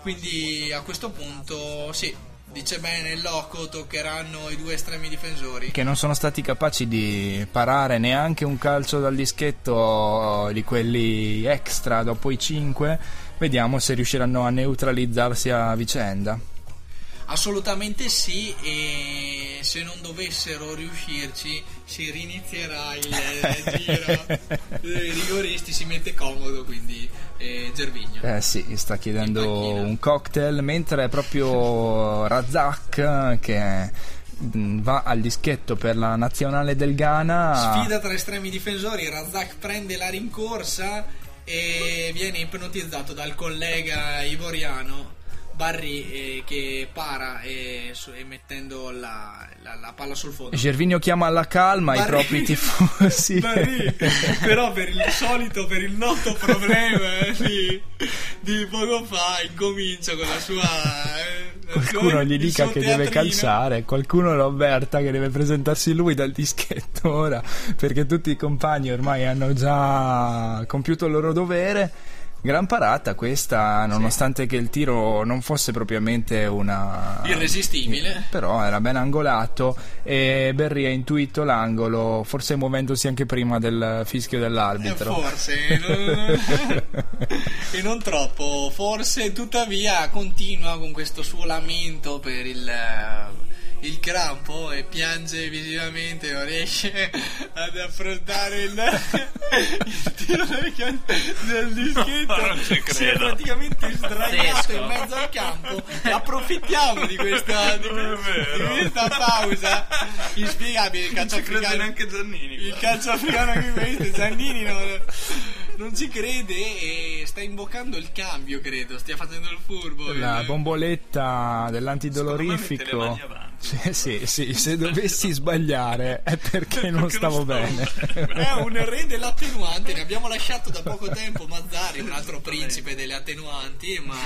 quindi a questo punto sì dice bene il loco toccheranno i due estremi difensori che non sono stati capaci di parare neanche un calcio dal dischetto di quelli extra dopo i 5. Vediamo se riusciranno a neutralizzarsi a vicenda. Assolutamente sì, e se non dovessero riuscirci si rinizierà il giro rigoristi, si mette comodo quindi eh, Gervigno. Eh sì, sta chiedendo un cocktail mentre è proprio Razak che mh, va al dischetto per la nazionale del Ghana. Sfida tra estremi difensori, Razak prende la rincorsa e viene ipnotizzato dal collega ivoriano Barry eh, che para e, su- e mettendo la, la- la palla sul fondo. Gervinio chiama alla calma i Barry- propri tifosi. Barry, però per il solito, per il noto problema eh, di, di poco fa, incomincia con la sua... eh, la Qualcuno sua- gli dica che deve calciare, qualcuno lo avverta che deve presentarsi lui dal dischetto ora, perché tutti i compagni ormai hanno già compiuto il loro dovere. Gran parata questa, nonostante che il tiro non fosse propriamente una... Irresistibile. Però era ben angolato e Berry ha intuito l'angolo, forse muovendosi anche prima del fischio Eh, dell'arbitro. Forse, non- e non troppo, forse tuttavia continua con questo suo lamento per il, eh, il crampo e piange visivamente, non riesce ad affrontare il, il tiro del, can- del dischetto, Non ci si è credo. praticamente sdraiato in mezzo al campo. Approfittiamo di questa, di, di questa pausa inspiegabile. Il calcio africano neanche Giannini. il calcio africano anche questo Giannini non, non ci crede e sta invocando il cambio credo. Stia facendo il furbo La il- bomboletta dell'antidolorifico. Sì, sì, sì, se dovessi sbagliare è perché non stavo bene. è un re dell'attenuante ne abbiamo lasciato da poco tempo Mazzari un altro principe delle attenuanti ma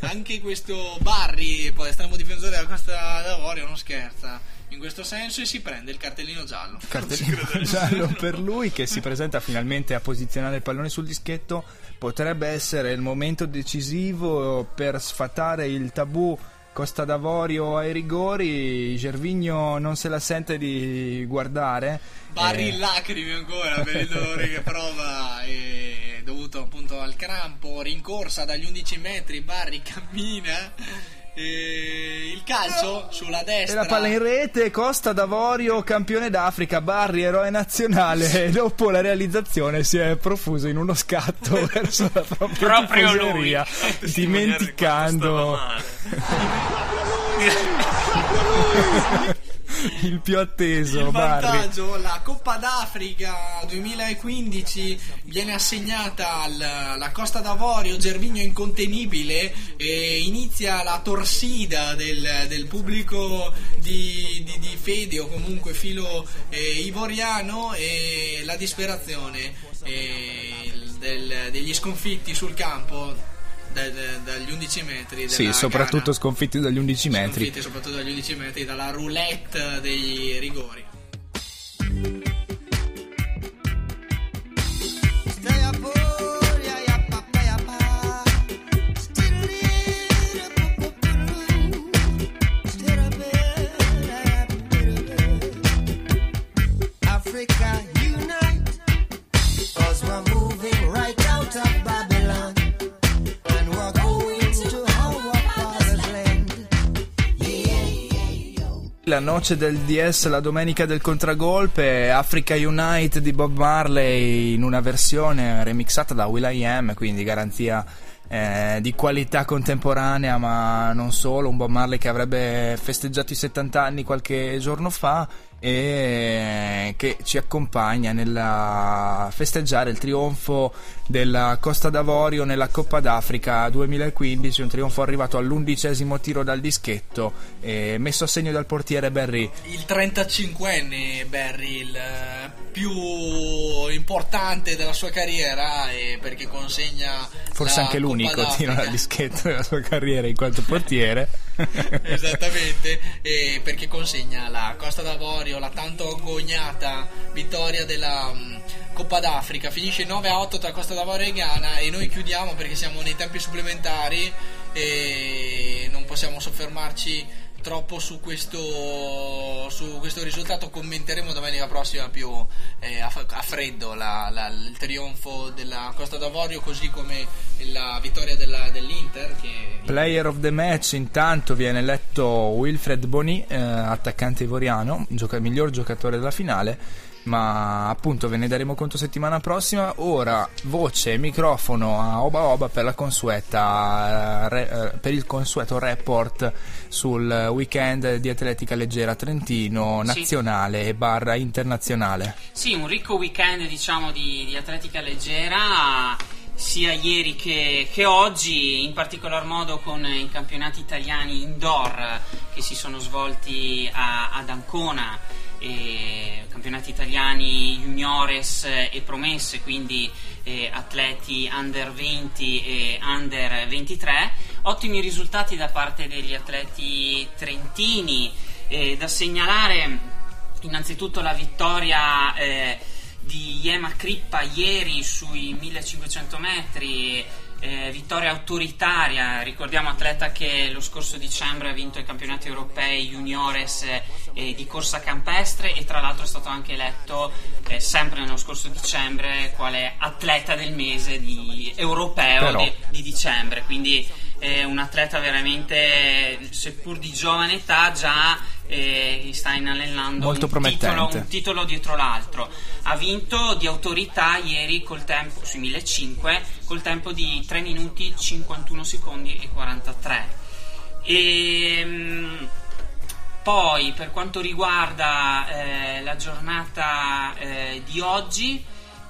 anche questo Barry poi estremo difensore della Costa d'Avorio non scherza in questo senso e si prende il cartellino giallo Cartellino giallo per lui che si presenta finalmente a posizionare il pallone sul dischetto. Potrebbe essere il momento decisivo per sfatare il tabù Costa d'Avorio ai rigori. Gervigno non se la sente di guardare. Barry Eh, in lacrime ancora per il dolore che prova e dovuto appunto al crampo, rincorsa dagli 11 metri, Barry cammina e il calcio sulla E destra. la palla in rete, Costa d'Avorio, campione d'Africa, Barry, eroe nazionale. E dopo la realizzazione si è profuso in uno scatto verso la propria Proprio lui. dimenticando il più atteso. il Barry. vantaggio, la Coppa d'Africa 2015 viene assegnata al- alla Costa d'Avorio, Gervigno incontenibile e inizia la torsida del, del pubblico di, di- di fede o comunque filo eh, ivoriano e la disperazione eh, del- degli sconfitti sul campo da- da- dagli 11 metri. Sì, soprattutto Ghana. sconfitti dagli 11 metri. Sconfitti soprattutto dagli 11 metri dalla roulette dei rigori. La noce del DS, la domenica del contragolpe, Africa Unite di Bob Marley in una versione remixata da Will.i.am, quindi garanzia eh, di qualità contemporanea, ma non solo, un Bob Marley che avrebbe festeggiato i 70 anni qualche giorno fa e che ci accompagna nel festeggiare il trionfo della Costa d'Avorio nella Coppa d'Africa 2015, un trionfo arrivato all'undicesimo tiro dal dischetto messo a segno dal portiere Barry. Il 35enne Barry, il eh, più importante della sua carriera e perché consegna Forse anche l'unico tiro dal dischetto della sua carriera in quanto portiere. Esattamente, e perché consegna la Costa d'Avorio, la tanto agognata vittoria della mm, Coppa d'Africa. Finisce 9 a 8 tra Costa d'Avorio e Ghana e noi chiudiamo perché siamo nei tempi supplementari e non possiamo soffermarci troppo su questo, su questo risultato. Commenteremo domenica prossima più eh, a, a freddo la- la- il trionfo della Costa d'Avorio così come la vittoria della- dell'Inter che Player of the match intanto viene eletto Wilfred Boni, eh, attaccante ivoriano, gioca- miglior giocatore della finale, ma appunto ve ne daremo conto settimana prossima. Ora voce e microfono a Oba Oba per la consueta eh, re- eh, per il consueto report sul weekend di atletica leggera trentino Sì. nazionale e barra internazionale. Sì, un ricco weekend diciamo di, di atletica leggera sia ieri che, che oggi, in particolar modo con i campionati italiani indoor che si sono svolti a- ad Ancona, e campionati italiani juniores e promesse, quindi eh, atleti under 20 e under 23. Ottimi risultati da parte degli atleti trentini, eh, da segnalare innanzitutto la vittoria eh, di Yema Crippa ieri sui 1500 metri, eh, vittoria autoritaria, ricordiamo atleta che lo scorso dicembre ha vinto i campionati europei juniores eh, di corsa campestre e tra l'altro è stato anche eletto eh, sempre nello scorso dicembre quale atleta del mese di- europeo di, di dicembre, quindi è un atleta veramente, seppur di giovane età, già eh, sta inanellando Molto un titolo, un titolo dietro l'altro. Ha vinto di autorità ieri col tempo, sui 1500 col tempo di 3 minuti 51 secondi e 43. E, mm, poi per quanto riguarda eh, la giornata eh, di oggi,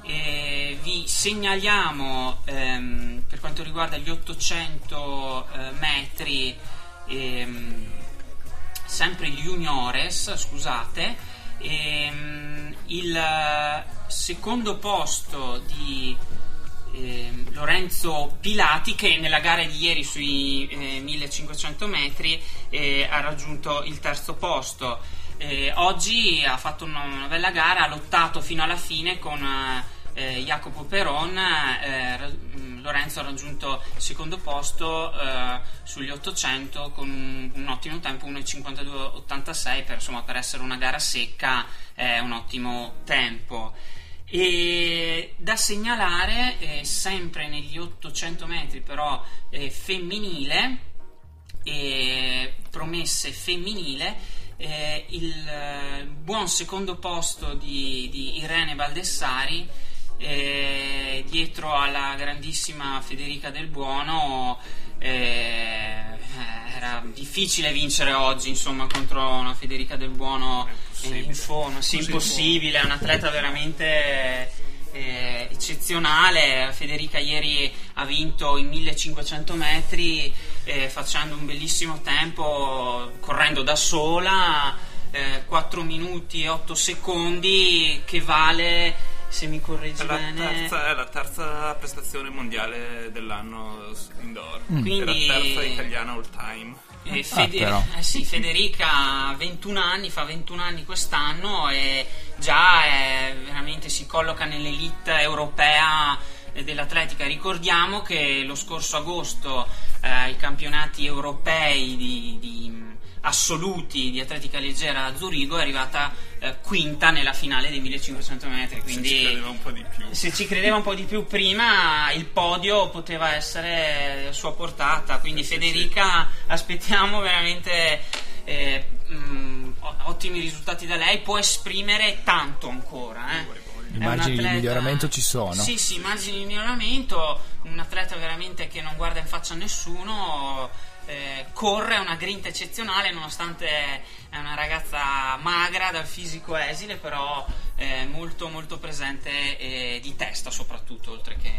eh, vi segnaliamo ehm, per quanto riguarda gli 800 eh, metri, ehm, sempre gli juniores, scusate, ehm, il secondo posto di ehm, Lorenzo Pilati che nella gara di ieri sui eh, 1500 metri eh, ha raggiunto il terzo posto. Eh, oggi ha fatto una, una bella gara, ha lottato fino alla fine con eh, Jacopo Peron. eh, mh, Lorenzo ha raggiunto il secondo posto eh, sugli 800 con un, un ottimo tempo 1.52.86 per, insomma, per essere una gara secca è un ottimo tempo. E da segnalare, eh, sempre negli 800 metri, però eh, femminile, eh, promesse femminile, eh, il eh, buon secondo posto di, di Irene Baldessari eh, dietro alla grandissima Federica Del Buono. eh, era difficile vincere oggi insomma contro una Federica Del Buono eh, in forma, sì, impossibile, è un atleta veramente eh, eccezionale. Federica ieri ha vinto i 1500 metri eh, facendo un bellissimo tempo, correndo da sola, eh, 4 minuti e 8 secondi che vale, se mi correggi È la, bene, terza, è la terza prestazione mondiale dell'anno indoor. Mm. Quindi- È la terza italiana all time. Eh, Fede- eh sì, Federica ha 21 anni, fa 21 anni quest'anno e già è- veramente si colloca nell'elite europea eh, dell'atletica. Ricordiamo che lo scorso agosto eh, ai campionati europei di, di, assoluti di atletica leggera a Zurigo è arrivata eh, quinta nella finale dei 1500 metri. Quindi Se ci credeva un po' di più. se ci credeva un po' di più prima, il podio poteva essere a sua portata. Quindi, Federica, aspettiamo veramente eh, mh, o- ottimi risultati da lei. Può esprimere tanto ancora. Eh. È un Immagini di miglioramento ci sono. Sì, sì, immagini di miglioramento. Un atleta veramente che non guarda in faccia a nessuno. eh, corre, ha una grinta eccezionale nonostante è una ragazza magra dal fisico esile, però eh, molto molto presente eh, di testa soprattutto, oltre che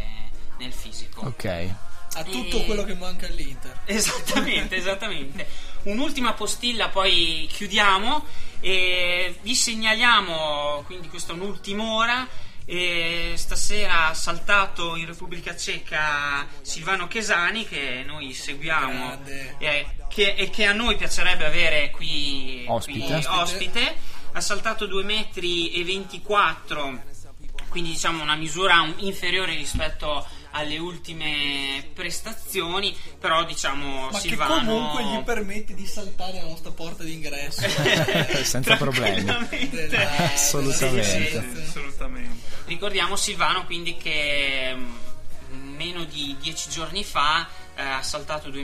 nel fisico. Ok. Ha tutto E- quello che manca all'Inter. Esattamente, esattamente. Un'ultima postilla, poi chiudiamo e vi segnaliamo, quindi questa è un'ultima ora. E stasera ha saltato in Repubblica Ceca Silvano Chesani che noi seguiamo e che, e che a noi piacerebbe avere qui Ospite. qui ospite. Ha saltato 2 metri e 24 quindi diciamo una misura inferiore rispetto alle ultime prestazioni, però diciamo Ma che Silvano comunque gli permette di saltare la nostra porta d'ingresso. Senza problemi. Assolutamente. Sì, assolutamente. Ricordiamo Silvano quindi che mm, meno di dieci giorni fa eh, ha saltato 2,30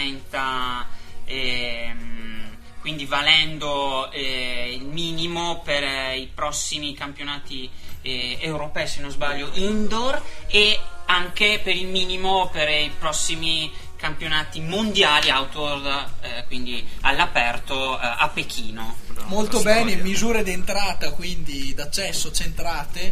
m e, mm, quindi valendo eh, il minimo per eh, i prossimi campionati eh, europei se non sbaglio indoor e anche per il minimo per i prossimi campionati mondiali outdoor eh, quindi all'aperto eh, a Pechino. Molto bene, misure d'entrata, quindi d'accesso centrate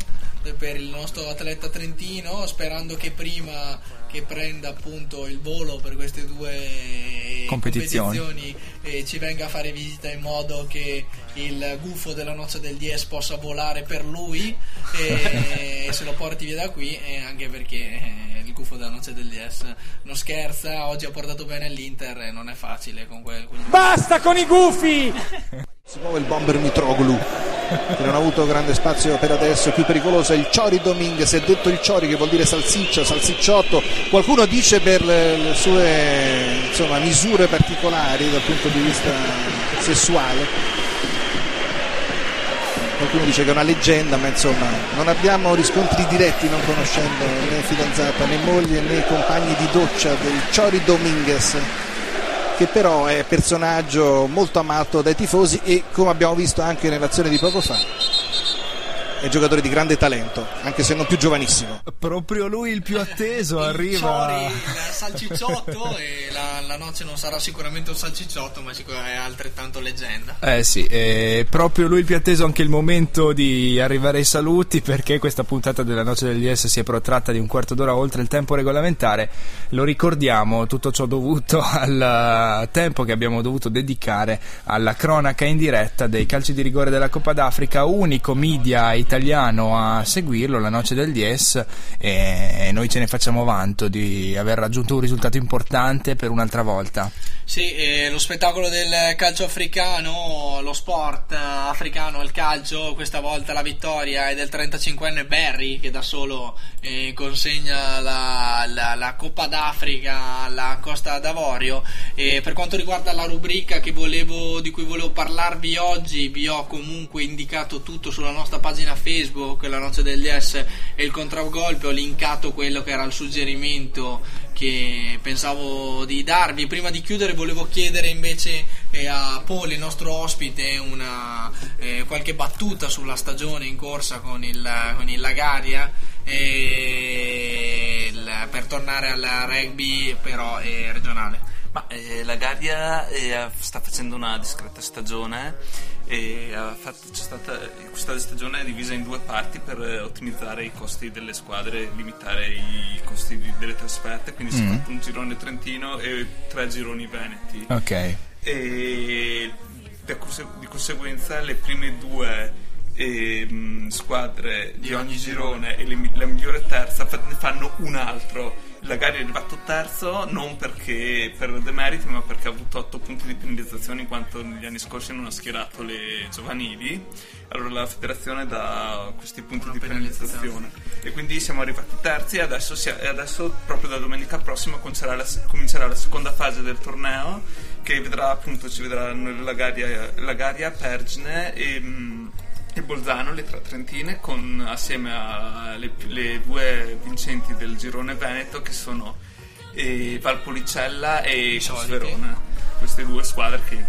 per il nostro atleta trentino, sperando che prima che prenda appunto il volo per queste due Competizioni. competizioni, eh, ci venga a fare visita in modo che il gufo della noce del 10 possa volare per lui e se lo porti via da qui e anche perché eh, il gufo della noce del 10 non scherza, oggi ha portato bene l'Inter e non è facile con quel, quel Basta con i gufi! Si muove il bomber Mitroglou che non ha avuto grande spazio per adesso, più pericoloso è il Ciori Dominguez, è detto il Ciori che vuol dire salsiccia, salsicciotto, qualcuno dice per le, le sue insomma, misure particolari dal punto di vista sessuale, qualcuno dice che è una leggenda, ma insomma non abbiamo riscontri diretti non conoscendo né fidanzata né moglie né compagni di doccia del Ciori Dominguez che però è personaggio molto amato dai tifosi e come abbiamo visto anche nell'azione di poco fa è giocatore di grande talento anche se non più giovanissimo Proprio lui il più atteso il arriva. Ciori, il salcicciotto e la, la noce non sarà sicuramente un salcicciotto ma sicuramente è altrettanto leggenda Eh sì, è proprio lui il più atteso anche il momento di arrivare ai saluti perché questa puntata della Noce del DS si è protratta di un quarto d'ora oltre il tempo regolamentare. Lo ricordiamo, tutto ciò dovuto al tempo che abbiamo dovuto dedicare alla cronaca in diretta dei calci di rigore della Coppa d'Africa, unico media italiano a seguirlo, la Noce del DS e noi ce ne facciamo vanto di aver raggiunto un risultato importante per un'altra volta. Sì, eh, lo spettacolo del calcio africano, lo sport eh, africano, il calcio, questa volta la vittoria è del 35enne Berry che da solo eh, consegna la, la- la Coppa d'Africa alla Costa d'Avorio. E per quanto riguarda la rubrica volevo- di cui volevo parlarvi oggi, vi ho comunque indicato tutto sulla nostra pagina Facebook, la noce degli S e il contragolpe, ho linkato quello che era il suggerimento che pensavo di darvi. Prima di chiudere volevo chiedere invece eh, a Paul, il nostro ospite, una, eh, qualche battuta sulla stagione in corsa con il, con il Lagaria il- per tornare al rugby però eh, regionale. Ma eh, la Gaia eh, sta facendo una discreta stagione e ha fatto- c'è stata, questa stagione è divisa in due parti per eh, ottimizzare i costi delle squadre, limitare i costi di- delle trasferte, quindi si è Mm. fatto un girone trentino e tre gironi veneti. Ok. E di conseguenza le prime due ehm, squadre di ogni girone e le la migliore terza fanno un altro. La gara è arrivato terzo non perché per demeriti, ma perché ha avuto 8 punti di penalizzazione in quanto negli anni scorsi non ha schierato le giovanili. Allora la federazione dà questi punti di penalizzazione. E quindi siamo arrivati terzi e adesso, si- adesso proprio da domenica prossima comincerà la, comincerà la seconda fase del torneo che vedrà appunto ci vedranno la Garia, la Garia Pergine e, mm, e Bolzano, le tre trentine, con, assieme alle due vincenti del girone Veneto che sono eh, Valpolicella e. Verona. Queste due squadre che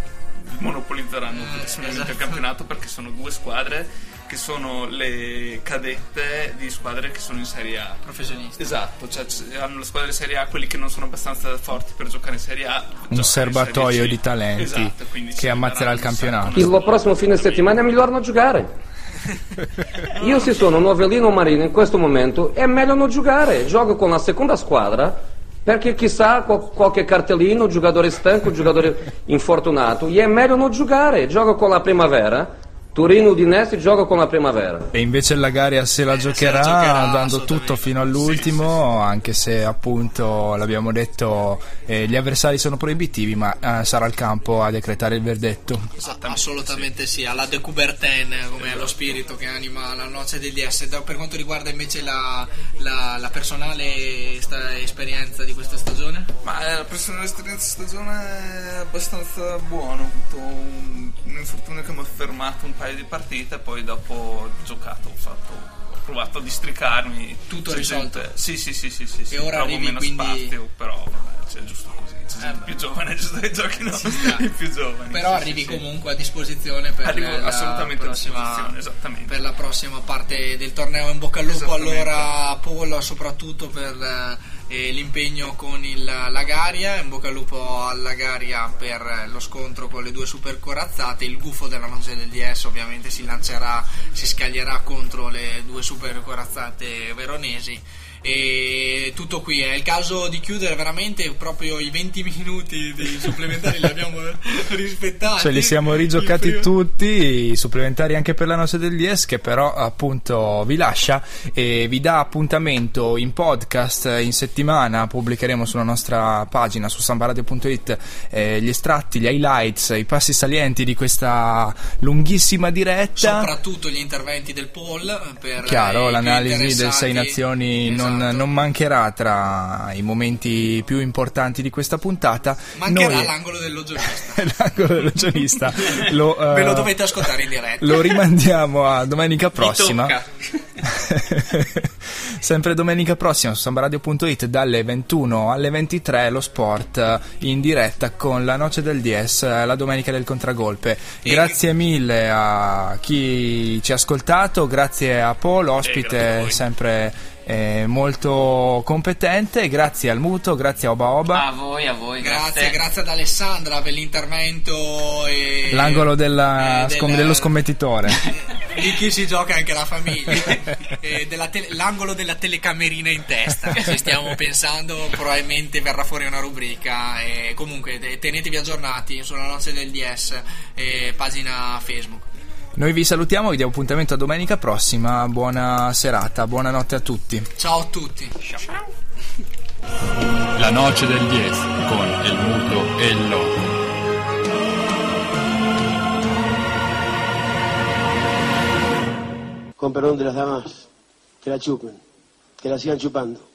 monopolizzeranno successivamente il campionato perché sono due squadre che sono le cadette di squadre che sono in Serie A. Professionisti. Esatto, cioè c- hanno le squadre di Serie A, quelli che non sono abbastanza forti per giocare in Serie A. Un serbatoio di talenti Esatto, che ammazzerà il un campionato. Il prossimo fine settimana è meglio non giocare. Io se sono novellino marino in questo momento è meglio non giocare, gioco con la seconda squadra perché chissà qual- qualche cartellino, giocatore stanco, giocatore infortunato, e è meglio non giocare, gioco con la primavera, Torino Udinese gioco con la primavera. E invece il Lagaria se la giocherà, giocherà, dando tutto fino all'ultimo, anche se appunto l'abbiamo detto eh, gli avversari sono proibitivi, ma eh, sarà il campo a decretare il verdetto. Assolutamente sì, alla De Coubertin come lo spirito che anima la noce DS. Da- Per quanto riguarda invece la, la- la personale sta- esperienza di questa stagione? Ma eh, la personale esperienza stagione è abbastanza buona. Ho avuto un, un infortunio che mi ha fermato un paio di partite, poi dopo ho giocato, ho fatto. Ho provato a districarmi. Tutto C'è risolto? gente- sì, sì, sì, sì, sì, sì. E ora Trovo arrivi meno quindi- spazio, però vabbè, c'è giusto così. C'è gente più giovane, giusto che giochino i più giovani. Però sì, arrivi sì, comunque a disposizione per Arrivo la assolutamente a prossima, disposizione, esattamente. per la prossima parte del torneo. In bocca al lupo allora a Paul soprattutto per eh, l'impegno con il Lagaria, in bocca al lupo al Lagaria per lo scontro con le due super corazzate. Il gufo della noce del DS ovviamente si lancerà, si scaglierà contro le due super corazzate veronesi. E tutto qui è il caso di chiudere veramente proprio i 20 minuti di supplementari li abbiamo rispettati. Cioè li siamo rigiocati tutti, i supplementari anche per la noce del DS che però appunto vi lascia e vi dà appuntamento in podcast in settimana, pubblicheremo sulla nostra pagina su sambaradio.it eh, gli estratti, gli highlights, i passi salienti di questa lunghissima diretta. soprattutto gli interventi del Paul per Chiaro, più l'analisi del. Sei Nazioni non, non mancherà tra i momenti più importanti di questa puntata. mancherà Noi- l'angolo dell'ogionista l'angolo dell'ogionista lo, ve lo eh, dovete ascoltare in diretta lo rimandiamo a domenica prossima. Sempre domenica prossima su sambaradio.it dalle 21 alle 23 lo sport eh, in diretta con la noce del DS, eh, la domenica del contragolpe. Grazie mille a chi ci ha ascoltato, grazie a Paul, ospite sempre eh, molto competente, grazie al Muto, grazie a Oba Oba. A voi, a voi, grazie, grazie. grazie ad Alessandra per l'intervento e L'angolo della- eh, del- scom- dello scommettitore. di chi si gioca anche la famiglia e della tele- l'angolo della telecamerina in testa ci stiamo pensando probabilmente verrà fuori una rubrica e comunque te- tenetevi aggiornati sulla noce del DS e pagina Facebook Noi vi salutiamo, vi diamo appuntamento a domenica prossima. Buona serata, buonanotte a tutti. ciao a tutti La noce del 10 con il muto e il loco. Con perdón de las damas, que la chupen, que la sigan chupando.